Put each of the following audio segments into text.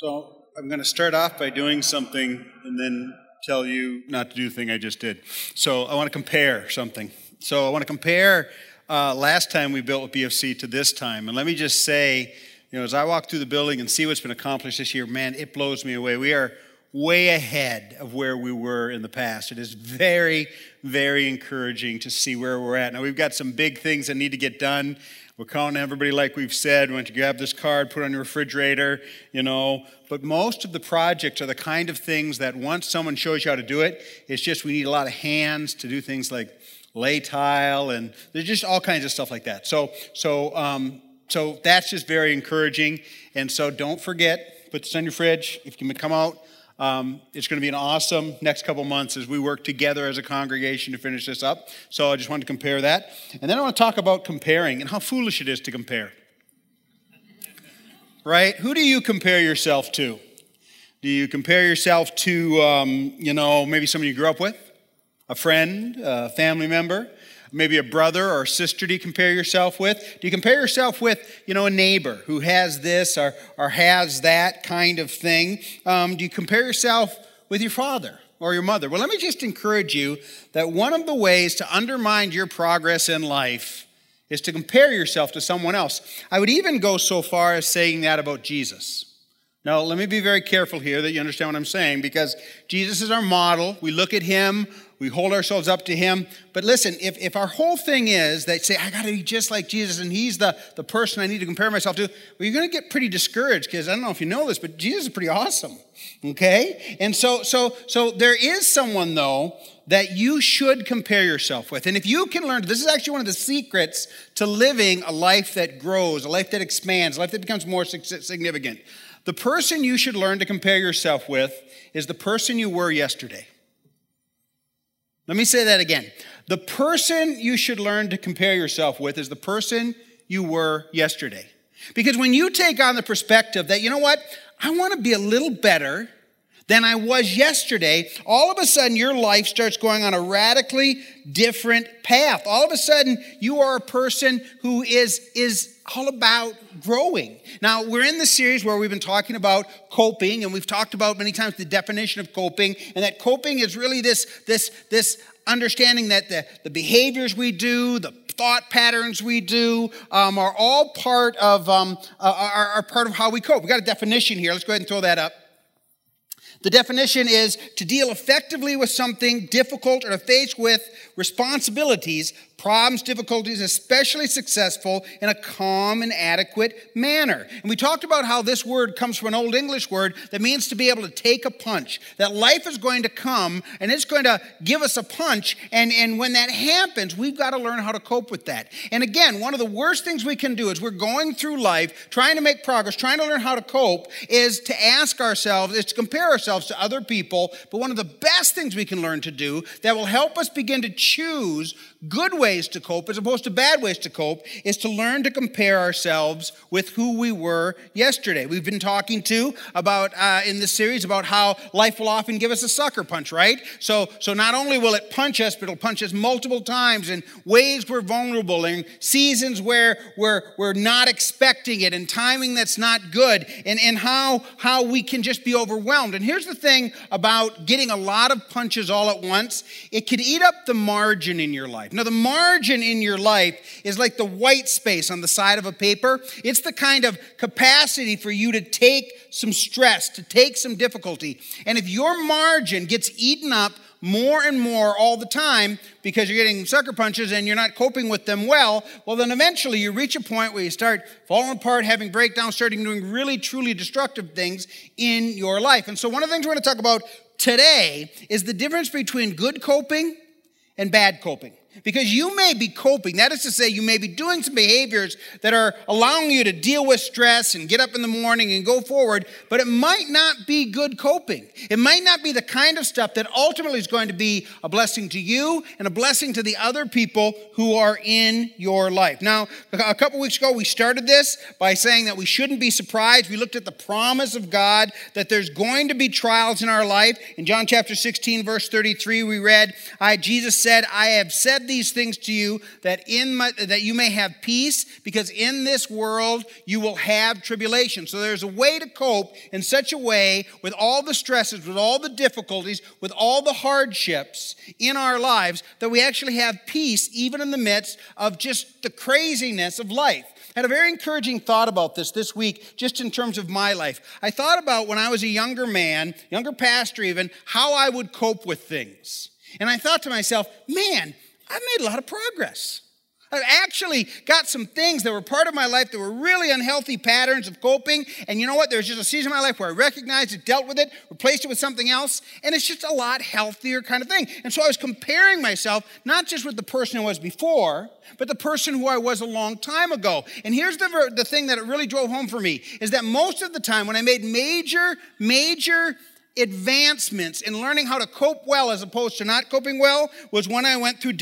So I'm going to start off by doing something and then tell you not to do the thing I just did. So I want to compare something. So I want to compare uh, last time we built with BFC to this time. And let me just say, you know, as I walk through the building and see what's been accomplished this year, man, it blows me away. We are way ahead of where we were in the past. It is very, very encouraging to see where we're at. Now, we've got some big things that need to get done. We're calling everybody, like we've said, don't you grab this card, put it on your refrigerator, you know. But most of the projects are the kind of things that once someone shows you how to do it, it's just we need a lot of hands to do things like lay tile, and there's just all kinds of stuff like that. So, so, um, so that's just very encouraging. And so don't forget, put this on your fridge. If you can come out, um, it's going to be an awesome next couple months as we work together as a congregation to finish this up. So I just wanted to compare that. And then I want to talk about comparing and how foolish it is to compare. Right? Who do you compare yourself to? Do you compare yourself to, um, you know, maybe somebody you grew up with? A friend, a family member? Maybe a brother or a sister do you compare yourself with? Do you compare yourself with, you know, a neighbor who has this or, or has that kind of thing? Um, do you compare yourself with your father or your mother? Well, let me just encourage you that one of the ways to undermine your progress in life is to compare yourself to someone else. I would even go so far as saying that about Jesus. Now, let me be very careful here that you understand what I'm saying because Jesus is our model. We look at him, we hold ourselves up to him. But listen, if, if our whole thing is that say, I got to be just like Jesus and he's the, the person I need to compare myself to, well, you're going to get pretty discouraged because I don't know if you know this, but Jesus is pretty awesome. Okay? And so, so, so there is someone, though, that you should compare yourself with. And if you can learn, this is actually one of the secrets to living a life that grows, a life that expands, a life that becomes more significant. The person you should learn to compare yourself with is the person you were yesterday. Let me say that again. The person you should learn to compare yourself with is the person you were yesterday. Because when you take on the perspective that, you know what, I want to be a little better than I was yesterday, all of a sudden your life starts going on a radically different path. All of a sudden you are a person who is, is all about growing. Now, we're in the series where we've been talking about coping, and we've talked about many times the definition of coping, and that coping is really this, this, this understanding that the, the behaviors we do, the thought patterns we do um, are all part of um, uh, are, are part of how we cope. We got a definition here. Let's go ahead and throw that up. The definition is to deal effectively with something difficult or to face with responsibilities problems, difficulties, especially successful in a calm and adequate manner. And we talked about how this word comes from an Old English word that means to be able to take a punch. That life is going to come and it's going to give us a punch. And, and when that happens, we've got to learn how to cope with that. And again, one of the worst things we can do is we're going through life trying to make progress, trying to learn how to cope, is to ask ourselves, is to compare ourselves to other people. But one of the best things we can learn to do that will help us begin to choose good ways to cope as opposed to bad ways to cope is to learn to compare ourselves with who we were yesterday. We've been talking too about uh, in this series about how life will often give us a sucker punch, right? So, so not only will it punch us, but it'll punch us multiple times in ways we're vulnerable, in seasons where we're, we're not expecting it, and timing that's not good, and, and how, how we can just be overwhelmed. And here's the thing about getting a lot of punches all at once it can eat up the margin in your life life. Now, the margin in your life is like the white space on the side of a paper. It's the kind of capacity for you to take some stress, to take some difficulty. And if your margin gets eaten up more and more all the time because you're getting sucker punches and you're not coping with them well, well, then eventually you reach a point where you start falling apart, having breakdowns, starting doing really, truly destructive things in your life. And so, one of the things we're going to talk about today is the difference between good coping and bad coping. Because you may be coping, that is to say, you may be doing some behaviors that are allowing you to deal with stress and get up in the morning and go forward, but it might not be good coping. It might not be the kind of stuff that ultimately is going to be a blessing to you and a blessing to the other people who are in your life. Now, a couple weeks ago, we started this by saying that we shouldn't be surprised. We looked at the promise of God that there's going to be trials in our life. In John chapter 16, verse 33, we read, I, Jesus said, I have said said these things to you that in my, that you may have peace, because in this world you will have tribulation. So there's a way to cope in such a way with all the stresses, with all the difficulties, with all the hardships in our lives that we actually have peace even in the midst of just the craziness of life. I had a very encouraging thought about this this week, just in terms of my life. I thought about when I was a younger man, younger pastor even, how I would cope with things. And I thought to myself, man, I've made a lot of progress. I've actually got some things that were part of my life that were really unhealthy patterns of coping. And you know what? There was just a season of my life where I recognized it, dealt with it, replaced it with something else, and it's just a lot healthier kind of thing. And so I was comparing myself not just with the person I was before, but the person who I was a long time ago. And here's the, the thing that it really drove home for me is that most of the time when I made major, major advancements in learning how to cope well as opposed to not coping well was when I went through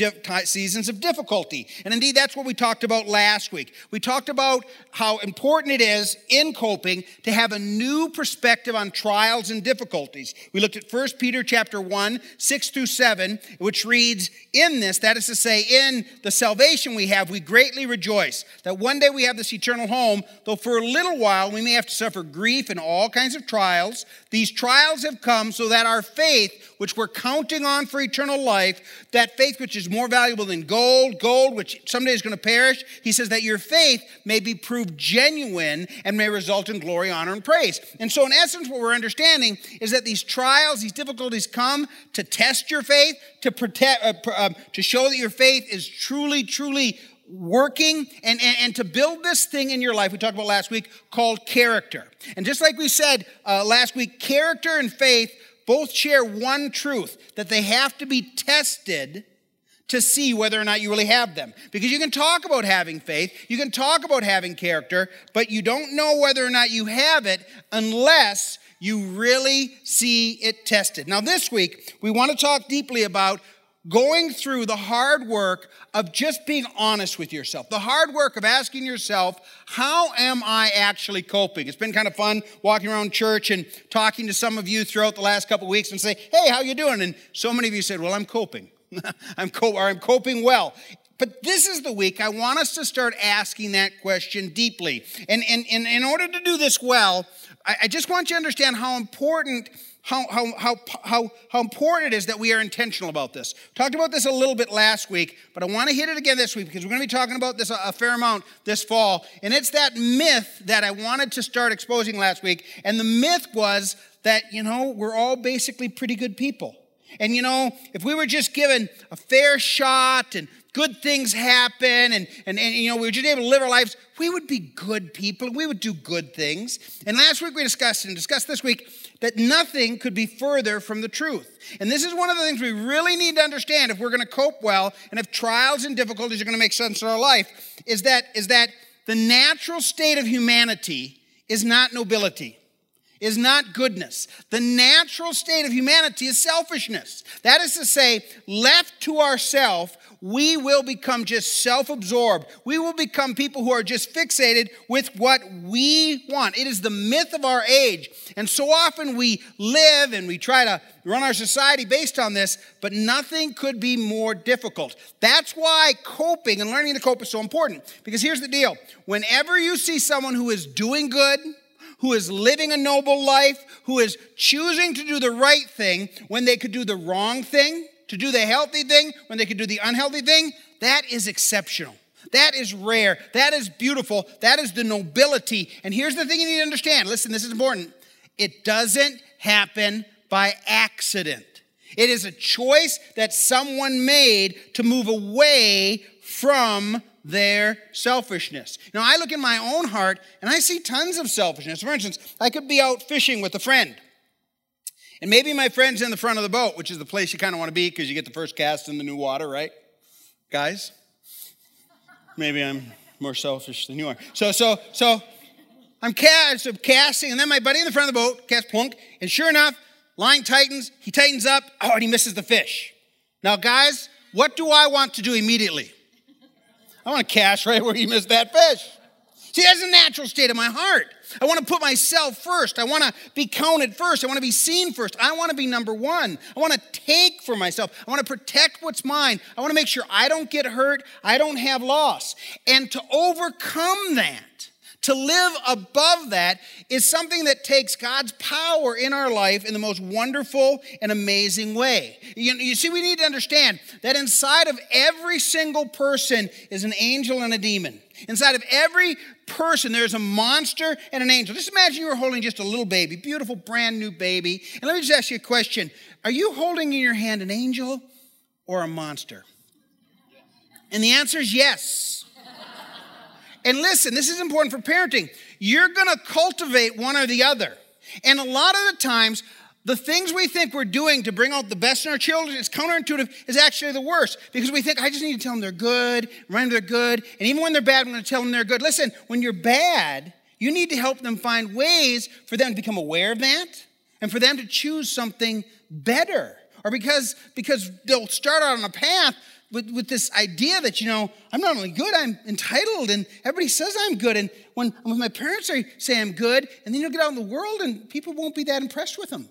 seasons of difficulty. And indeed, that's what we talked about last week. We talked about how important it is in coping to have a new perspective on trials and difficulties. We looked at 1 Peter chapter 1, 6 through 7, which reads, In this, that is to say, in the salvation we have, we greatly rejoice that one day we have this eternal home, though for a little while we may have to suffer grief and all kinds of trials. These trials have come so that our faith, which we're counting on for eternal life, that faith which is more valuable than gold, gold which someday is going to perish, he says that your faith may be proved genuine and may result in glory, honor, and praise. And so, in essence, what we're understanding is that these trials, these difficulties come to test your faith, to protect, uh, uh, to show that your faith is truly, truly working and, and, and, to build this thing in your life we talked about last week called character. And just like we said uh, last week character and faith both share one truth that they have to be tested to see whether or not you really have them. Because you can talk about having faith you can talk about having character but you don't know whether or not you have it unless you really see it tested. Now this week we want to talk deeply about going through the hard work of just being honest with yourself, the hard work of asking yourself, how am I actually coping? It's been kind of fun walking around church and talking to some of you throughout the last couple weeks and say, hey, how you doing? And so many of you said, well, I'm coping. I'm, co- I'm coping well. But this is the week I want us to start asking that question deeply. And, and, and in order to do this well, I, I just want you to understand how important how, how, how, how, how important it is that we are intentional about this. Talked about this a little bit last week, but I want to hit it again this week because we're going to be talking about this a, a fair amount this fall. And it's that myth that I wanted to start exposing last week. And the myth was that, you know, we're all basically pretty good people. And you know, if we were just given a fair shot and good things happen and, and, and you know, we were just able to live our lives, we would be good people. We would do good things. And last week we discussed and discussed this week that nothing could be further from the truth. And this is one of the things we really need to understand if we're going to cope well and if trials and difficulties are going to make sense in our life is that, is that the natural state of humanity is not nobility is not goodness. The natural state of humanity is selfishness. That is to say, left to ourselves, we will become just self absorbed. We will become people who are just fixated with what we want. It is the myth of our age. And so often we live and we try to run our society based on this, but nothing could be more difficult. That's why coping and learning to cope is so important. Because here's the deal whenever you see someone who is doing good, who is living a noble life, who is choosing to do the right thing when they could do the wrong thing, to do the healthy thing when they could do the unhealthy thing, that is exceptional. That is rare. That is beautiful. That is the nobility. And here's the thing you need to understand listen, this is important. It doesn't happen by accident. It is a choice that someone made to move away from their selfishness. Now, I look in my own heart and I see tons of selfishness. For instance, I could be out fishing with a friend. And maybe my friend's in the front of the boat, which is the place you kind of want to be because you get the first cast in the new water, right? Guys? Maybe I'm more selfish than you are. So, so, so I'm cast, so casting, and then my buddy in the front of the boat casts plunk, and sure enough, line tightens, he tightens up, oh, and he misses the fish. Now, guys, what do I want to do immediately? I want to cast right where you missed that fish. See, that's a natural state of my heart. I want to put myself first. I want to be counted first. I want to be seen first. I want to be number one. I want to take for myself. I want to protect what's mine. I want to make sure I don't get hurt. I don't have loss. And to overcome that, to live above that is something that takes God's power in our life in the most wonderful and amazing way. You, you, see, we need to understand that inside of every single person is an angel and a demon. Inside of every person, there's a monster and an angel. Just imagine you were holding just a little baby, beautiful, brand new baby. And let me just ask you a question Are you holding in your hand an angel or a monster? And the answer is yes. And listen, this is important for parenting. You're going to cultivate one or the other. And a lot of the times, the things we think we're doing to bring out the best in our children, it's counterintuitive, is actually the worst because we think, I just need to tell them they're good, remind them they're good, and even when they're bad, I'm going to tell them they're good. Listen, when you're bad, you need to help them find ways for them to become aware of that and for them to choose something better. Or because, because they'll start out on a path with, with this idea that, you know, I'm not only good, I'm entitled, and everybody says I'm good. And when, when my parents say I'm good, and then you'll get out in the world and people won't be that impressed with them.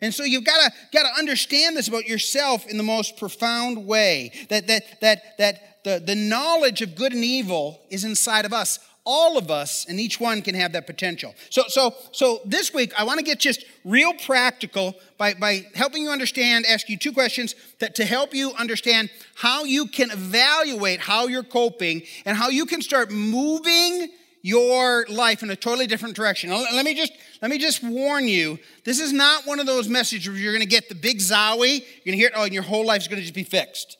And so you've got to got to understand this about yourself in the most profound way. That that that that the, the knowledge of good and evil is inside of us all of us and each one can have that potential. So so so this week i want to get just real practical by by helping you understand ask you two questions that to help you understand how you can evaluate how you're coping and how you can start moving your life in a totally different direction. Let me just let me just warn you this is not one of those messages where you're going to get the big zowie you're going to hear it oh and your whole life's going to just be fixed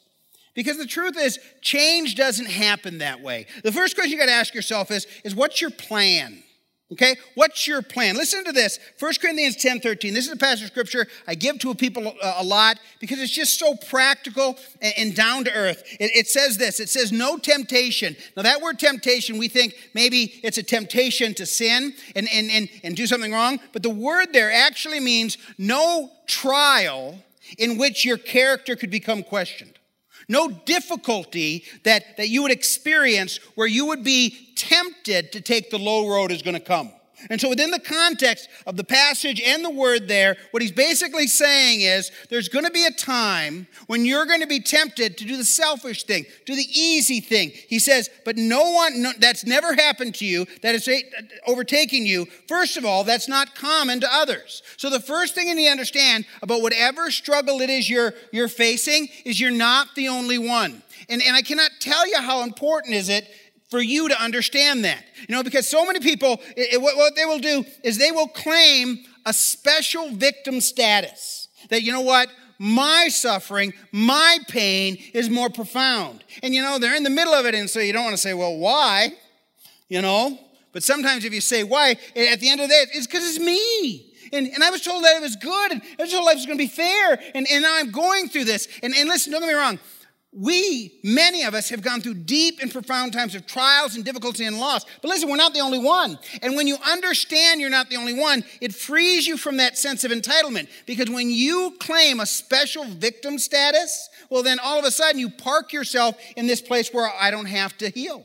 because the truth is, change doesn't happen that way. The first question you got to ask yourself is, is what's your plan? Okay, what's your plan? Listen to this. 1 Corinthians 10 13. This is a passage of scripture I give to people uh, a lot because it's just so practical and down to earth. It says this it says, No temptation. Now, that word temptation, we think maybe it's a temptation to sin and, and, and, and do something wrong, but the word there actually means no trial in which your character could become questioned no difficulty that, that you would experience where you would be tempted to take the low road is going to come. And so, within the context of the passage and the word there, what he's basically saying is there's going to be a time when you're going to be tempted to do the selfish thing, do the easy thing. He says, but no one, no, that's never happened to you, that is eh, overtaking you. First of all, that's not common to others. So, the first thing you need to understand about whatever struggle it is you're, you're facing is you're not the only one. And, and I cannot tell you how important is it for you to understand that. You know, because so many people, it, it, what, they will do is they will claim a special victim status. That, you know what? My suffering, my pain is more profound. And, you know, they're in the middle of it, and so you don't want to say, well, why? You know? But sometimes if you say why, at the end of the day, it's because it's me. And, and I was told that it was good, and I was told life was going to be fair, and, and now I'm going through this. And, and listen, don't get me wrong, we, many of us, have gone through deep and profound times of trials and difficulty and loss. But listen, we're not the only one. And when you understand you're not the only one, it frees you from that sense of entitlement. Because when you claim a special victim status, well, then all of a sudden you park yourself in this place where I don't have to heal,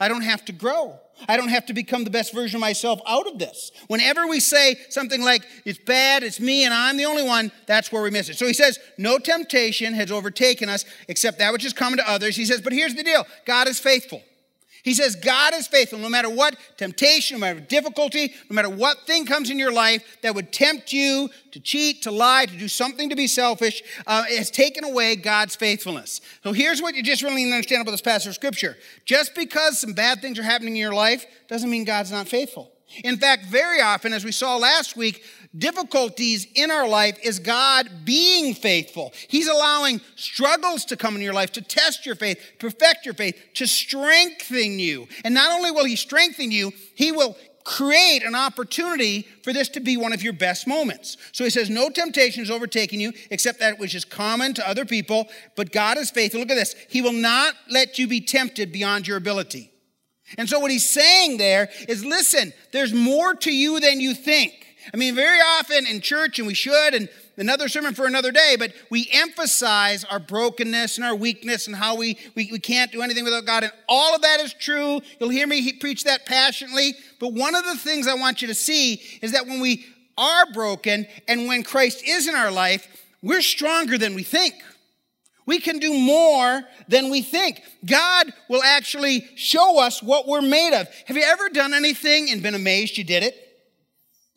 I don't have to grow. I don't have to become the best version of myself out of this. Whenever we say something like, it's bad, it's me, and I'm the only one, that's where we miss it. So he says, no temptation has overtaken us except that which is common to others. He says, but here's the deal God is faithful. He says, God is faithful no matter what temptation, no matter difficulty, no matter what thing comes in your life that would tempt you to cheat, to lie, to do something to be selfish, uh, has taken away God's faithfulness. So here's what you just really need to understand about this passage of Scripture. Just because some bad things are happening in your life doesn't mean God's not faithful. In fact, very often, as we saw last week, difficulties in our life is God being faithful. He's allowing struggles to come in your life to test your faith, perfect your faith, to strengthen you. And not only will He strengthen you, He will create an opportunity for this to be one of your best moments. So he says, No temptation is overtaking you except that which is common to other people, but God is faithful. Look at this. He will not let you be tempted beyond your ability. And so what he's saying there is listen, there's more to you than you think. I mean, very often in church, and we should, and another sermon for another day, but we emphasize our brokenness and our weakness and how we, we, we can't do anything without God. And all of that is true. You'll hear me preach that passionately. But one of the things I want you to see is that when we are broken and when Christ is in our life, we're stronger than we think. We can do more than we think. God will actually show us what we're made of. Have you ever done anything and been amazed you did it?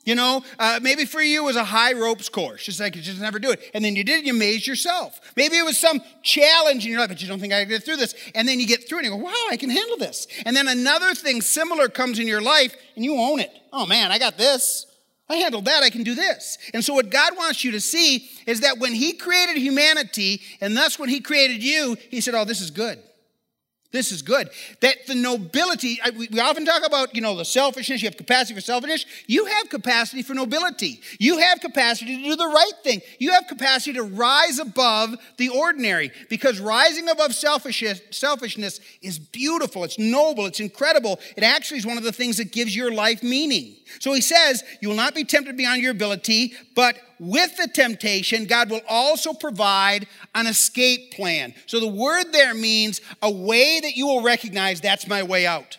You know, uh, maybe for you it was a high ropes course, just like you just never do it. And then you did it, you amazed yourself. Maybe it was some challenge in your life, but you don't think I can get through this. And then you get through it and you go, wow, I can handle this. And then another thing similar comes in your life and you own it. Oh man, I got this. I handled that, I can do this. And so, what God wants you to see is that when He created humanity, and thus when He created you, He said, Oh, this is good. This is good. That the nobility, we often talk about, you know, the selfishness, you have capacity for selfishness. You have capacity for nobility. You have capacity to do the right thing. You have capacity to rise above the ordinary because rising above selfishness, selfishness is beautiful, it's noble, it's incredible. It actually is one of the things that gives your life meaning. So he says, You will not be tempted beyond your ability, but with the temptation, God will also provide an escape plan. So the word there means a way that you will recognize that's my way out.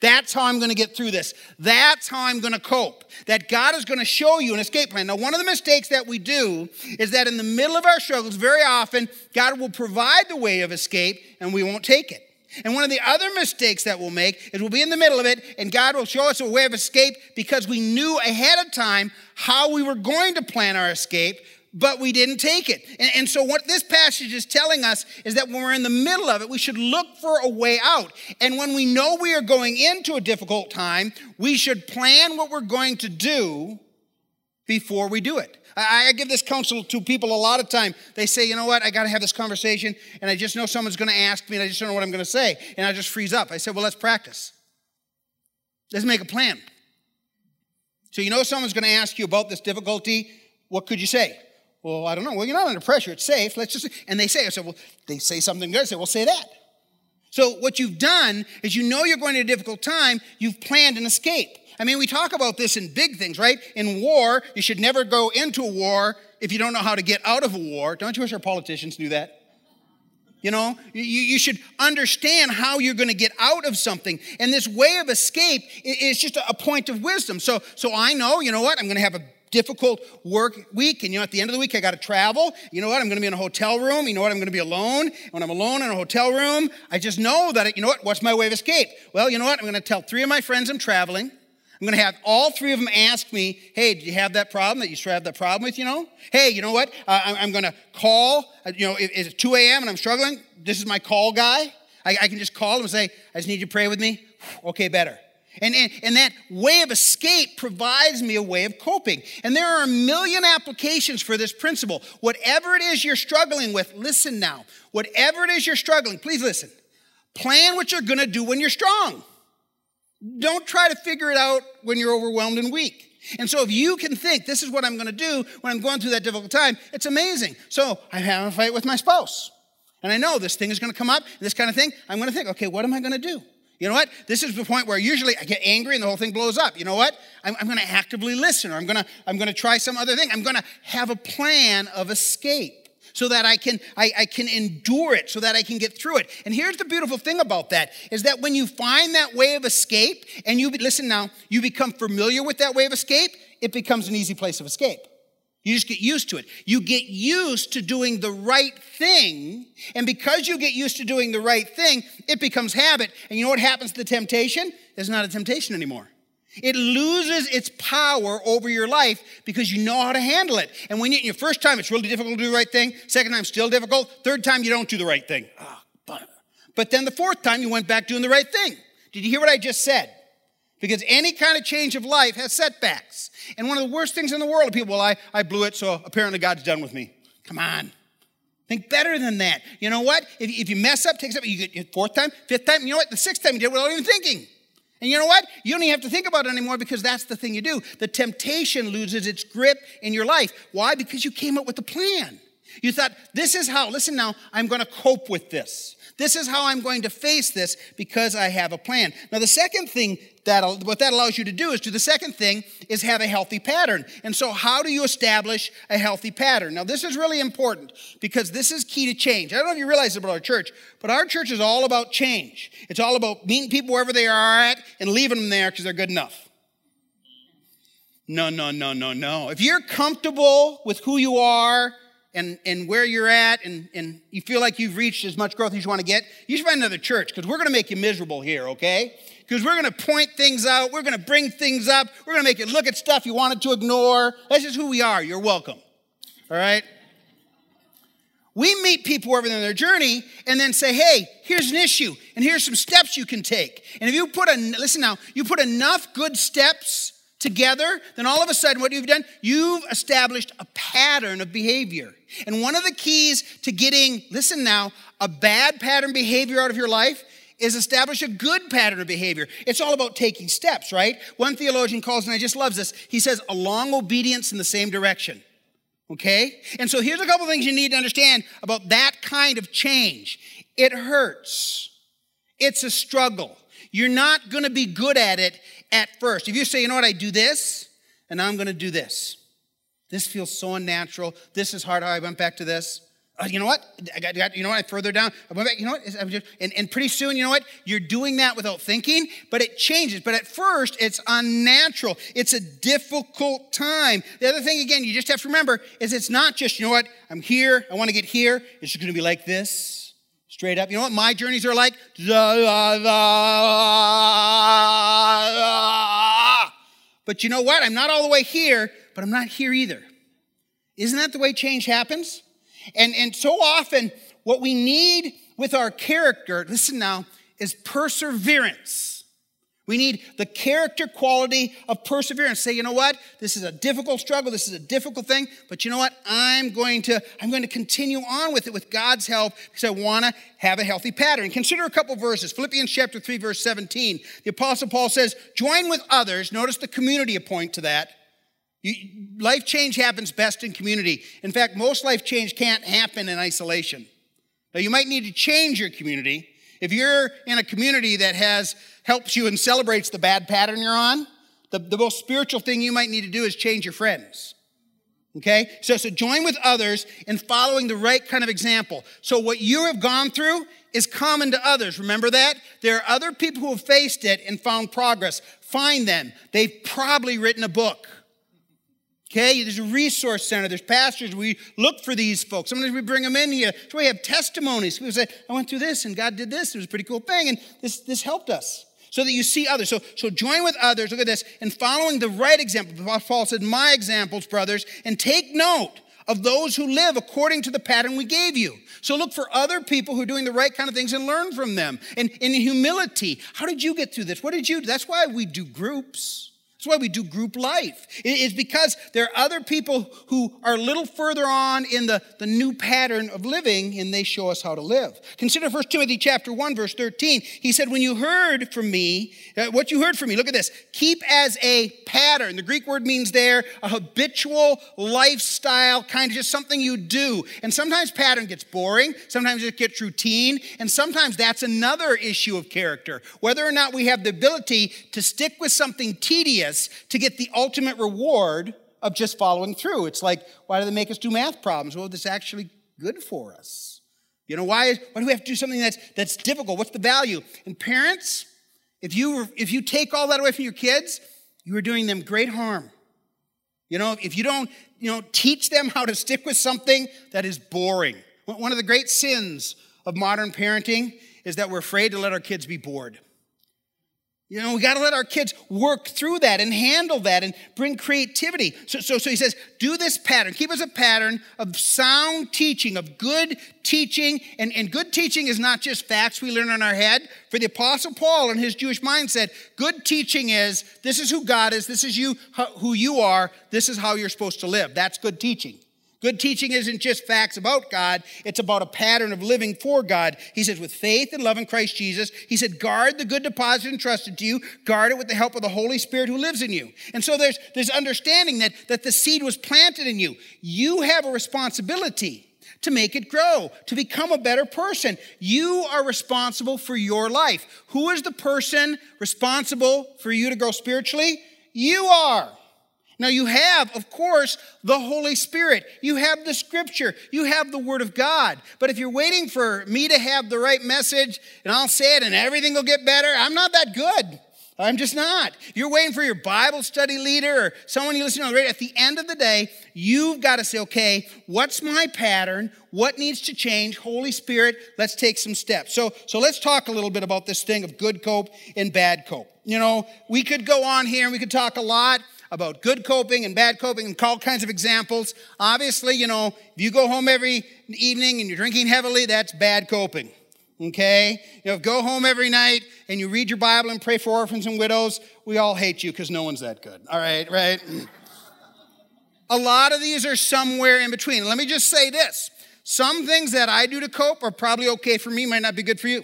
That's how I'm going to get through this. That's how I'm going to cope. That God is going to show you an escape plan. Now, one of the mistakes that we do is that in the middle of our struggles, very often, God will provide the way of escape and we won't take it. And one of the other mistakes that we'll make is we'll be in the middle of it and God will show us a way of escape because we knew ahead of time how we were going to plan our escape, but we didn't take it. And, and, so, what this passage is telling us is that when we're in the middle of it, we should look for a way out. And when we know we are going into a difficult time, we should plan what we're going to do before we do it. I, I give this counsel to people a lot of time. They say, you know what, I got to have this conversation, and I just know someone's going to ask me, and I just don't know what I'm going to say. And I just freeze up. I said, well, let's practice. Let's make a plan. So you know someone's going to ask you about this difficulty. What could you say? Well, I don't know. Well, you're not under pressure. It's safe. Let's just. And they say, I said, well, they say something good. I said, well, say that. So what you've done is you know you're going to a difficult time. You've planned an escape. I mean, we talk about this in big things, right? In war, you should never go into a war if you don't know how to get out of a war. Don't you wish our politicians knew that? You know, you, you should understand how you're going to get out of something. And this way of escape is just a point of wisdom. So, so I know, you know what, I'm going to have a difficult work week. And you know, at the end of the week, I got to travel. You know what? I'm going to be in a hotel room. You know what? I'm going to be alone. When I'm alone in a hotel room, I just know that, you know what? What's my way of escape? Well, you know what? I'm going to tell three of my friends I'm traveling. I'm going to have all three of them ask me, hey, do you have that problem that you to have that problem with, you know? Hey, you know what? Uh, I'm going to call, uh, you know, is it 2 a.m. and I'm struggling? This is my call guy. I, I can just call him and say, I just need you to pray with me. okay, better. And, and, and, that way of escape provides me a way of coping. And there are a million applications for this principle. Whatever it is you're struggling with, listen now. Whatever it is you're struggling, please listen. Plan what you're going to do when you're strong. Don't try to figure it out when you're overwhelmed and weak. And so if you can think, this is what I'm going to do when I'm going through that difficult time, it's amazing. So I'm having a fight with my spouse. And I know this thing is going to come up, this kind of thing. I'm going to think, okay, what am I going to do? You know what? This is the point where usually I get angry and the whole thing blows up. You know what? I'm, I'm going to actively listen or I'm going to I'm going to try some other thing. I'm going to have a plan of escape so that I can, I, I can endure it, so that I can get through it. And here's the beautiful thing about that is that when you find that way of escape and you, listen now, you become familiar with that way of escape, it becomes an easy place of escape. You just get used to it. You get used to doing the right thing. And because you get used to doing the right thing, it becomes habit. And you know what happens to the temptation? It's not a temptation anymore. It loses its power over your life because you know how to handle it. And when you, in your first time, it's really difficult to do the right thing. Second time, still difficult. Third time, you don't do the right thing. Oh, but, but then the fourth time, you went back doing the right thing. Did you hear what I just said? Because any kind of change of life has setbacks. And one of the worst things in the world, people, well, I, I blew it, so apparently God's done with me. Come on. Think better than that. You know what? If, if you mess up, take up, you get your fourth time, fifth time, you know what? The sixth time you did it without even thinking. And you know what? You don't even have to think about it anymore because that's the thing you do. The temptation loses its grip in your life. Why? Because you came up with a plan. You thought, this is how, listen now, I'm going to cope with this. This is how I'm going to face this because I have a plan. Now, the second thing that what that allows you to do is do the second thing is have a healthy pattern. And so, how do you establish a healthy pattern? Now, this is really important because this is key to change. I don't know if you realize it about our church, but our church is all about change. It's all about meeting people wherever they are at and leaving them there because they're good enough. No, no, no, no, no. If you're comfortable with who you are, and, and where you're at and, and you feel like you've reached as much growth as you want to get, you should find another church because we're going to make you miserable here, okay? Because we're going to point things out, we're going to bring things up, we're going to make you look at stuff you wanted to ignore. That's just who we are. You're welcome, all right? We meet people wherever they're in their journey and then say, hey, here's an issue and here's some steps you can take. And if you put a, listen now, you put enough good steps together, then all of a sudden, what you've done, you've established a pattern of behavior. And one of the keys to getting, listen now, a bad pattern behavior out of your life is establish a good pattern of behavior. It's all about taking steps, right? One theologian calls, and I just loves this, he says, a long obedience in the same direction. Okay? And so here's a couple things you need to understand about that kind of change. It hurts. It's a struggle. You're not going to be good at it at first. If you say, you know what, I do this, and I'm going to do this. This feels so unnatural. This is hard. I went back to this. Uh, you know what? I got, got, you know what? I further down. I went back. You know what? Just, and, and pretty soon, you know what? You're doing that without thinking, but it changes. But at first, it's unnatural. It's a difficult time. The other thing, again, you just have to remember is it's not just, you know what? I'm here. I want to get here. It's just going to be like this straight up. You know what my journeys are like? But you know what? I'm not all the way here, but I'm not here either. Isn't that the way change happens? And, and so often, what we need with our character, listen now, is perseverance. We need the character quality of perseverance. Say, you know what? This is a difficult struggle. This is a difficult thing, but you know what? I'm going to I'm going to continue on with it with God's help because I want to have a healthy pattern. Consider a couple verses. Philippians chapter 3 verse 17. The apostle Paul says, "Join with others." Notice the community point to that. You, life change happens best in community. In fact, most life change can't happen in isolation. Now, you might need to change your community, if you're in a community that has helps you and celebrates the bad pattern you're on, the, the most spiritual thing you might need to do is change your friends. Okay? So, so join with others in following the right kind of example. So what you have gone through is common to others. Remember that? There are other people who have faced it and found progress. Find them. They've probably written a book. Okay, there's a resource center, there's pastors. We look for these folks. Sometimes we bring them in here. So we have testimonies. People say, I went through this and God did this. It was a pretty cool thing, and this, this helped us. So that you see others. So, so join with others. Look at this. And following the right example, Paul said, My examples, brothers, and take note of those who live according to the pattern we gave you. So look for other people who are doing the right kind of things and learn from them. And in humility, how did you get through this? What did you do? That's why we do groups. That's why we do group life. It's because there are other people who are a little further on in the, the new pattern of living and they show us how to live. Consider 1 Timothy chapter 1, verse 13. He said, When you heard from me, uh, what you heard from me, look at this, keep as a pattern. The Greek word means there a habitual lifestyle, kind of just something you do. And sometimes pattern gets boring, sometimes it gets routine, and sometimes that's another issue of character. Whether or not we have the ability to stick with something tedious to get the ultimate reward of just following through. It's like, why do they make us do math problems? Well, this is actually good for us. You know, why, is, why do we have to do something that's, that's difficult? What's the value? And parents, if you, if you take all that away from your kids, you are doing them great harm. You know, if you don't, you know, teach them how to stick with something that is boring. One of the great sins of modern parenting is that we're afraid to let our kids be bored. You know, we got to let our kids work through that and handle that and bring creativity. So, so, so he says, do this pattern. Keep us a pattern of sound teaching, of good teaching. And, and good teaching is not just facts we learn in our head. For the Apostle Paul and his Jewish mindset, good teaching is this is who God is, this is you who you are, this is how you're supposed to live. That's good teaching. Good teaching isn't just facts about God, it's about a pattern of living for God. He says, with faith and love in Christ Jesus, he said, guard the good deposit entrusted to you, guard it with the help of the Holy Spirit who lives in you. And so there's, there's understanding that, that the seed was planted in you. You have a responsibility to make it grow, to become a better person. You are responsible for your life. Who is the person responsible for you to grow spiritually? You are. Now, you have, of course, the Holy Spirit. You have the Scripture. You have the Word of God. But if you're waiting for me to have the right message and I'll say it and everything will get better, I'm not that good. I'm just not. You're waiting for your Bible study leader or someone you listen to on the radio. At the end of the day, you've got to say, okay, what's my pattern? What needs to change? Holy Spirit, let's take some steps. So, so let's talk a little bit about this thing of good cope and bad cope. You know, we could go on here and we could talk a lot about good coping and bad coping and all kinds of examples. Obviously, you know, if you go home every evening and you're drinking heavily, that's bad coping okay? You know, go home every night and you read your Bible and pray for orphans and widows, we all hate you because no one's that good. All right, right? A lot of these are somewhere in between. Let me just say this some things that I do to cope are probably okay for me, might not be good for you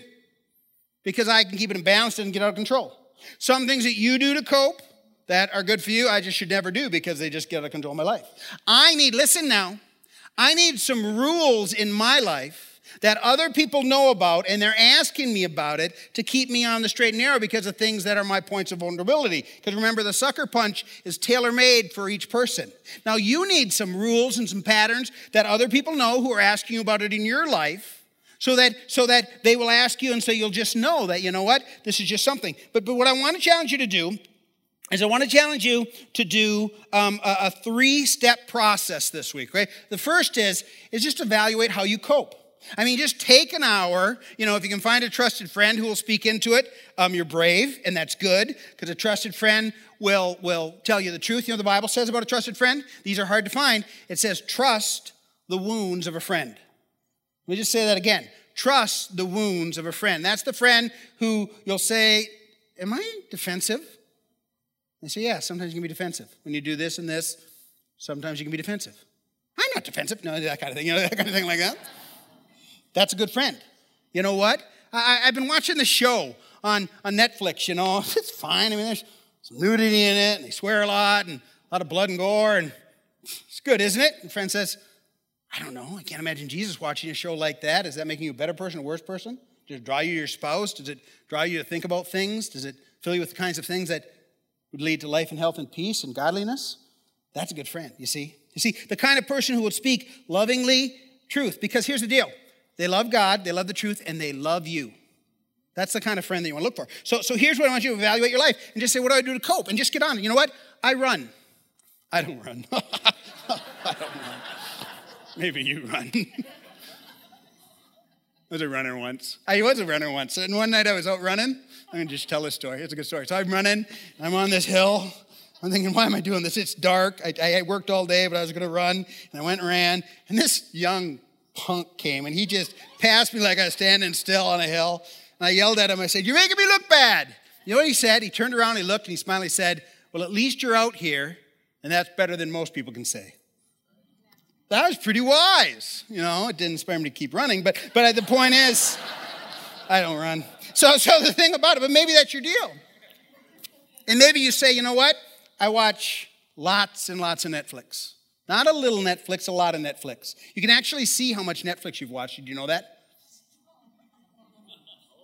because I can keep it in balance and get out of control. Some things that you do to cope that are good for you, I just should never do because they just get out of control of my life. I need, listen now, I need some rules in my life that other people know about and they're asking me about it to keep me on the straight and narrow because of things that are my points of vulnerability. Because remember, the sucker punch is tailor made for each person. Now, you need some rules and some patterns that other people know who are asking you about it in your life. So that, so that they will ask you, and so you'll just know that, you know what, this is just something. But, but what I want to challenge you to do is I want to challenge you to do um, a, a three-step process this week. Right? The first is is just evaluate how you cope. I mean, just take an hour. You know, if you can find a trusted friend who will speak into it, um, you're brave, and that's good because a trusted friend will, will tell you the truth. You know, the Bible says about a trusted friend? These are hard to find. It says, trust the wounds of a friend. Let me just say that again. Trust the wounds of a friend. That's the friend who you'll say, Am I defensive? They say, Yeah, sometimes you can be defensive. When you do this and this, sometimes you can be defensive. I'm not defensive. No, that kind of thing, you know, that kind of thing like that. That's a good friend. You know what? I, have been watching the show on, on Netflix, you know. It's fine. I mean, there's some nudity in it, and they swear a lot, and a lot of blood and gore, and it's good, isn't it? And friend says, I don't know. I can't imagine Jesus watching a show like that. Is that making you a better person, a worse person? Does it draw you to your spouse? Does it draw you to think about things? Does it fill you with the kinds of things that would lead to life and health and peace and godliness? That's a good friend, you see. You see, the kind of person who would speak lovingly truth. Because here's the deal they love God, they love the truth, and they love you. That's the kind of friend that you want to look for. So, so here's what I want you to evaluate your life and just say, what do I do to cope? And just get on. You know what? I run. I don't run. I don't run. Maybe you run. Was a runner once. I was a runner once. And one night I was out running. I'm going to just tell a story. It's a good story. So I'm running. I'm on this hill. I'm thinking, why am I doing this? It's dark. I, I worked all day, but I was going to run. And I went and ran. And this young punk came and he just passed me like I was standing still on a hill. And I yelled at him. I said, You're making me look bad. You know what he said? He turned around, he looked, and he smiled. He said, Well, at least you're out here, and that's better than most people can say. That was pretty wise. You know, it didn't inspire me to keep running, but, but the point is, I don't run. So, so the thing about it, but maybe that's your deal. And maybe you say, you know what? I watch lots and lots of Netflix. Not a little Netflix, a lot of Netflix. You can actually see how much Netflix you've watched. Did you know that?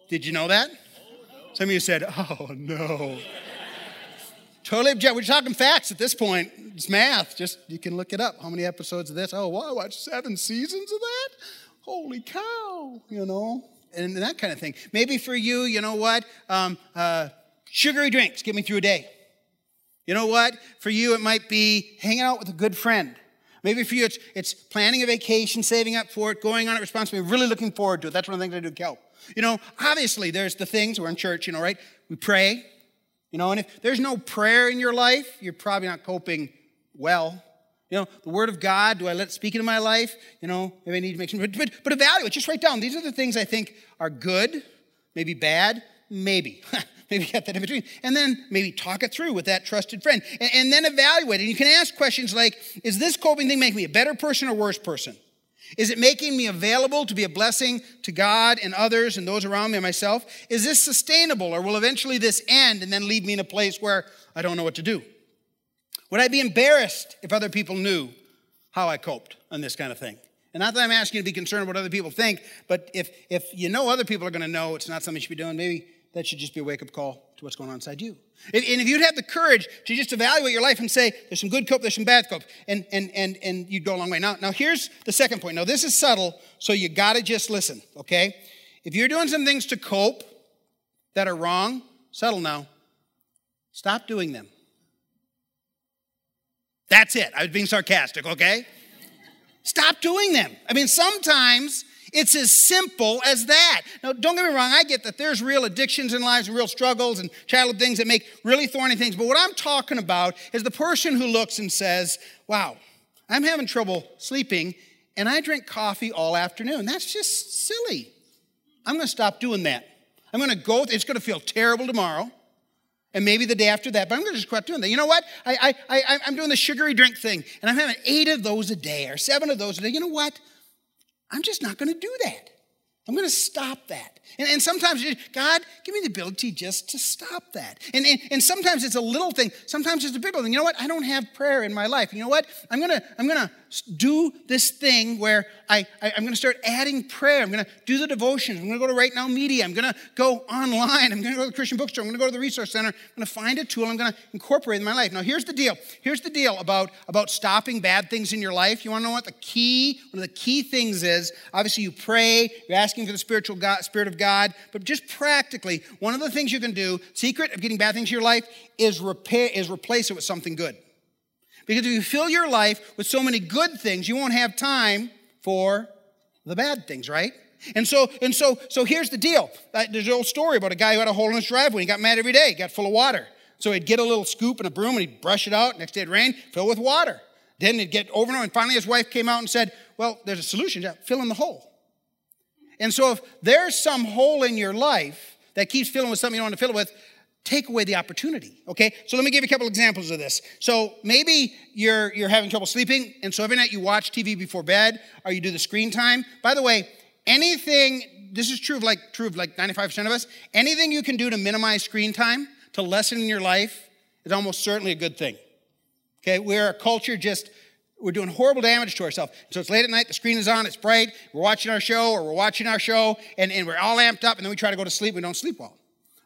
Did you know that? Some of you said, oh no. Totally object. We're talking facts at this point. It's math. Just you can look it up. How many episodes of this? Oh, I watched seven seasons of that? Holy cow, you know, and that kind of thing. Maybe for you, you know what? Um, uh, sugary drinks get me through a day. You know what? For you, it might be hanging out with a good friend. Maybe for you, it's, it's planning a vacation, saving up for it, going on it responsibly, really looking forward to it. That's one of the things I do help. You know, obviously, there's the things, we're in church, you know, right? We pray, you know, and if there's no prayer in your life, you're probably not coping well. You know, the Word of God, do I let it speak into my life? You know, maybe I need to make some, but, but, but evaluate, just write down. These are the things I think are good, maybe bad, maybe. maybe get that in between. And then maybe talk it through with that trusted friend. And, and then evaluate. And you can ask questions like Is this coping thing making me a better person or worse person? Is it making me available to be a blessing to God and others and those around me and myself? Is this sustainable or will eventually this end and then leave me in a place where I don't know what to do? Would I be embarrassed if other people knew how I coped on this kind of thing? And not that I'm asking you to be concerned what other people think, but if, if you know other people are going to know it's not something you should be doing, maybe that should just be a wake up call to what's going on inside you. And, if you'd have the courage to just evaluate your life and say, there's some good cope, there's some bad cope, and, and, and, and you'd go a long way. Now, now, here's the second point. Now, this is subtle, so you got to just listen, okay? If you're doing some things to cope that are wrong, subtle now, stop doing them. That's it. I was being sarcastic, okay? Stop doing them. I mean, sometimes it's as simple as that. Now, don't get me wrong, I get that there's real addictions in lives and real struggles and childhood things that make really thorny things. But what I'm talking about is the person who looks and says, Wow, I'm having trouble sleeping and I drink coffee all afternoon. That's just silly. I'm going to stop doing that. I'm going to go, it's going to feel terrible tomorrow and maybe the day after that, but I'm going to just quit doing that. You know what? I, I, I, I'm doing the sugary drink thing, and I'm having eight of those a day or seven of those a day. You know what? I'm just not going to do that. I'm going to stop that. And, and sometimes, eh, God, give me the ability just to stop that. And, and, and sometimes it's a little thing. Sometimes it's a big thing. You know what? I don't have prayer in my life. You know what? I'm going to, I'm going to do this thing where I, I, am going to start adding prayer. I'm going to do the devotions. I'm going to go to Right Now Media. I'm going to go online. I'm going to go to the Christian bookstore. I'm going to go to the resource center. I'm going to find a tool. I'm going to incorporate in my life. Now, here's the deal. Here's the deal about, about stopping bad things in your life. You want to know what the key, one of the key things is? Obviously, you pray. You're asking for the spiritual God, Spirit of God. But just practically, one of the things you can do, secret of getting bad things in your life, is repair, is replace it with something good. Because if you fill your life with so many good things, you won't have time for the bad things, right? And so, and so, so here's the deal. Uh, there's an old story about a guy who had a hole in his driveway. He got mad every day. He got full of water. So he'd get a little scoop and a broom and he'd brush it out. Next day it'd rain, fill with water. Then it'd get over and over. And finally his wife came out and said, Well, there's a solution. Fill in the hole. And so if there's some hole in your life that keeps filling with something you don't want to fill it with, take away the opportunity. Okay? So let me give you a couple examples of this. So maybe you're you're having trouble sleeping, and so every night you watch TV before bed, or you do the screen time. By the way, anything, this is true of like true of like 95% of us, anything you can do to minimize screen time, to lessen your life, is almost certainly a good thing. Okay, we're a culture just we're doing horrible damage to ourselves. So it's late at night, the screen is on, it's bright, we're watching our show, or we're watching our show, and, and we're all amped up, and then we try to go to sleep, we don't sleep well.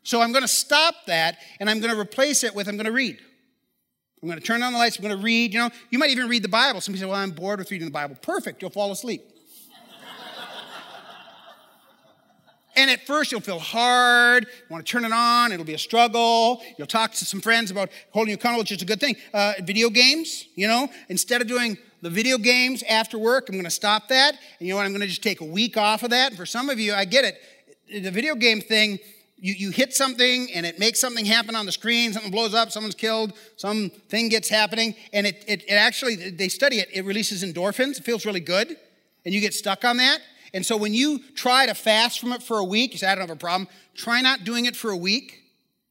So I'm going to stop that and I'm going to replace it with I'm going to read. I'm going to turn on the lights. I'm going to read. You know, you might even read the Bible. Somebody say, well, I'm bored with reading the Bible. Perfect. You'll fall asleep. and at first, you'll feel hard. You want to turn it on. It'll be a struggle. You'll talk to some friends about holding you accountable, which is a good thing. Uh, video games, you know, instead of doing the video games after work, I'm going to stop that. And you know what? I'm going to just take a week off of that. And for some of you, I get it. The video game thing, you, you hit something and it makes something happen on the screen, something blows up, someone's killed, something gets happening, and it, it, it actually, they study it, it releases endorphins, it feels really good, and you get stuck on that. And so when you try to fast from it for a week, you say, I don't have a problem, try not doing it for a week.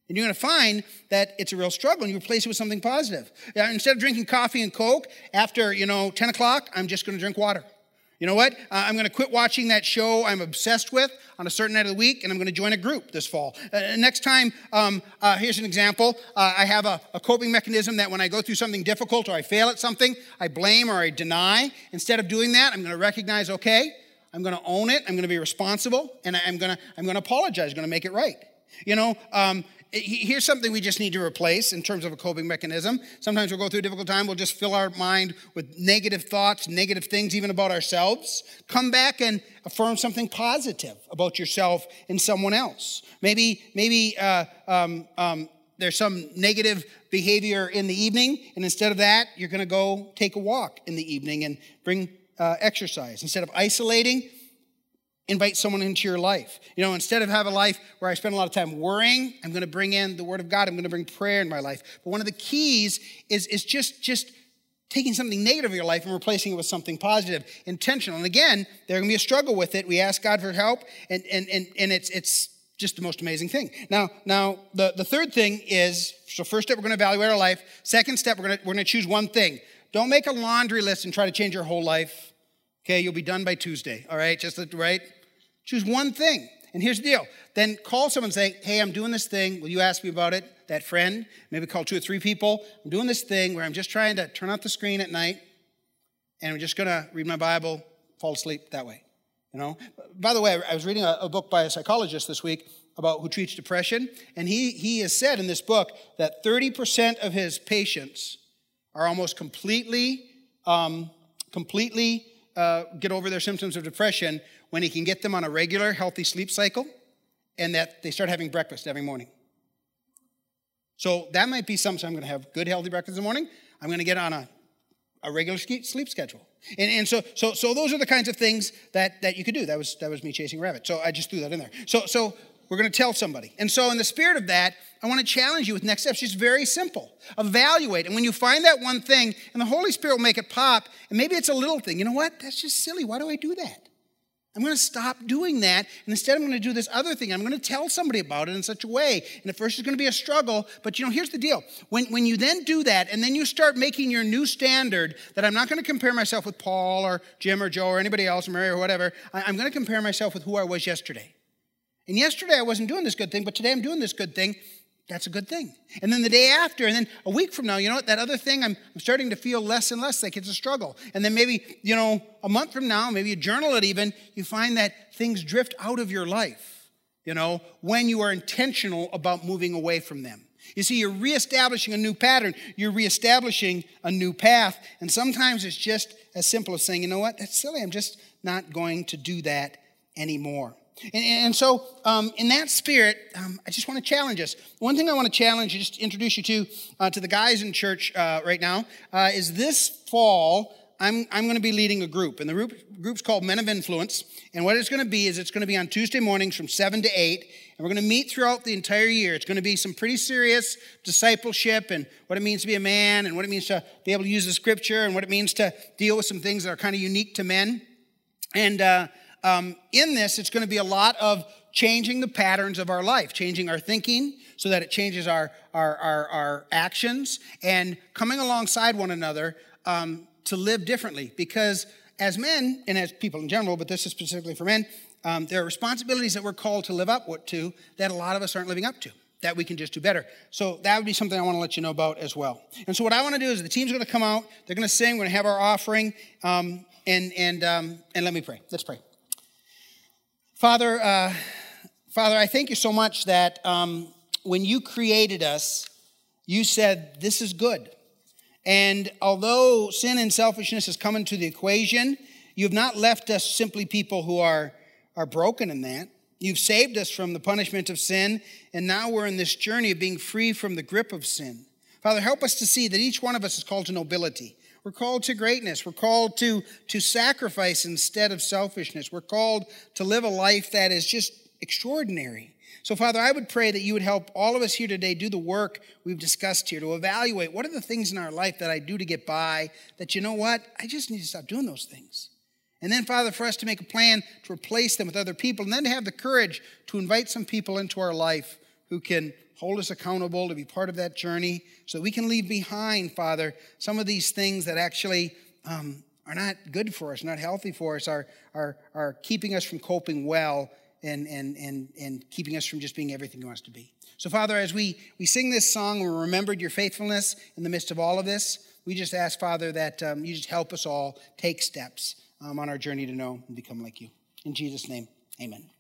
And you're going to find that it's a real struggle, and you replace it with something positive. Instead of drinking coffee and Coke after, you know, 10 o'clock, I'm just going to drink water. You know what? Uh, I'm going to quit watching that show I'm obsessed with on a certain night of the week, and I'm going to join a group this fall. Uh, next time, um, uh, here's an example. Uh, I have a, a, coping mechanism that when I go through something difficult or I fail at something, I blame or I deny. Instead of doing that, I'm going to recognize, okay, I'm going to own it, I'm going to be responsible, and I'm going to, I'm going to apologize, I'm going to make it right. You know, um, here's something we just need to replace in terms of a coping mechanism. Sometimes we'll go through a difficult time, we'll just fill our mind with negative thoughts, negative things, even about ourselves. Come back and affirm something positive about yourself and someone else. Maybe, maybe uh, um, um, there's some negative behavior in the evening, and instead of that, you're going to go take a walk in the evening and bring uh, exercise. Instead of isolating, invite someone into your life. You know, instead of have a life where I spend a lot of time worrying, I'm going to bring in the word of God. I'm going to bring prayer in my life. But one of the keys is, is just, just taking something negative in your life and replacing it with something positive, intentional. And again, there's going to be a struggle with it. We ask God for help, and, and, and, and it's, it's just the most amazing thing. Now, now the, the third thing is, so first step, we're going to evaluate our life. Second step, we're going to, we're going to choose one thing. Don't make a laundry list and try to change your whole life. Okay, you'll be done by Tuesday, all right? Just right? Choose one thing. And here's the deal. Then call someone and say, hey, I'm doing this thing. Will you ask me about it? That friend, maybe call two or three people. I'm doing this thing where I'm just trying to turn off the screen at night and I'm just going to read my Bible fall asleep that way. You know. By the way, I was reading a, a book by a psychologist this week about who treats depression, and he he has said in this book that 30% of his patients are almost completely um, completely uh, get over their symptoms of depression when he can get them on a regular healthy sleep cycle, and that they start having breakfast every morning. So that might be something. I'm going to have good healthy breakfast in the morning. I'm going to get on a a regular sleep schedule. And, and so, so, so those are the kinds of things that, that you could do. That was, that was me chasing rabbit. So I just threw that in there. So, so we're going to tell somebody. And so, in the spirit of that, I want to challenge you with next steps. Just very simple. Evaluate. And when you find that one thing, and the Holy Spirit will make it pop, and maybe it's a little thing. You know what? That's just silly. Why do I do that? I'm going to stop doing that. And instead, I'm going to do this other thing. I'm going to tell somebody about it in such a way. And at first, it's going to be a struggle. But you know, here's the deal. When, when you then do that, and then you start making your new standard that I'm not going to compare myself with Paul or Jim or Joe or anybody else Mary or whatever, I, I'm going to compare myself with who I was yesterday. And yesterday, I wasn't doing this good thing, but today I'm doing this good thing. That's a good thing. And then the day after, and then a week from now, you know what? That other thing, I'm, I'm starting to feel less and less like it's a struggle. And then maybe, you know, a month from now, maybe you journal it even, you find that things drift out of your life, you know, when you are intentional about moving away from them. You see, you're reestablishing a new pattern, you're reestablishing a new path. And sometimes it's just as simple as saying, you know what? That's silly. I'm just not going to do that anymore. And, and so, um, in that spirit, um, I just want to challenge us. One thing I want to challenge just introduce you to, uh, to the guys in church uh, right now, uh, is this fall, I'm, I'm going to be leading a group. And the group, group's called Men of Influence. And what it's going to be is it's going to be on Tuesday mornings from 7 to 8. And we're going to meet throughout the entire year. It's going to be some pretty serious discipleship and what it means to be a man and what it means to be able to use the scripture and what it means to deal with some things that are kind of unique to men. And, uh, um, in this, it's going to be a lot of changing the patterns of our life, changing our thinking so that it changes our, our, our, our actions, and coming alongside one another um, to live differently. Because as men, and as people in general, but this is specifically for men, um, there are responsibilities that we're called to live up to that a lot of us aren't living up to that we can just do better. So that would be something I want to let you know about as well. And so what I want to do is the team's going to come out, they're going to sing, we're going to have our offering, um, and and um, and let me pray. Let's pray. Father, uh, Father, I thank you so much that um, when you created us, you said, This is good. And although sin and selfishness has come into the equation, you have not left us simply people who are, are broken in that. You've saved us from the punishment of sin, and now we're in this journey of being free from the grip of sin. Father, help us to see that each one of us is called to nobility. We're called to greatness. We're called to, to sacrifice instead of selfishness. We're called to live a life that is just extraordinary. So, Father, I would pray that you would help all of us here today do the work we've discussed here to evaluate what are the things in our life that I do to get by that, you know what, I just need to stop doing those things. And then, Father, for us to make a plan to replace them with other people, and then to have the courage to invite some people into our life who can hold us accountable to be part of that journey so we can leave behind, Father, some of these things that actually um, are not good for us, not healthy for us, are, are, are keeping us from coping well and, and, and, and keeping us from just being everything you want us to be. So, Father, as we, we sing this song, we remembered your faithfulness in the midst of all of this. We just ask, Father, that um, you just help us all take steps um, on our journey to know and become like you. In Jesus' name, amen.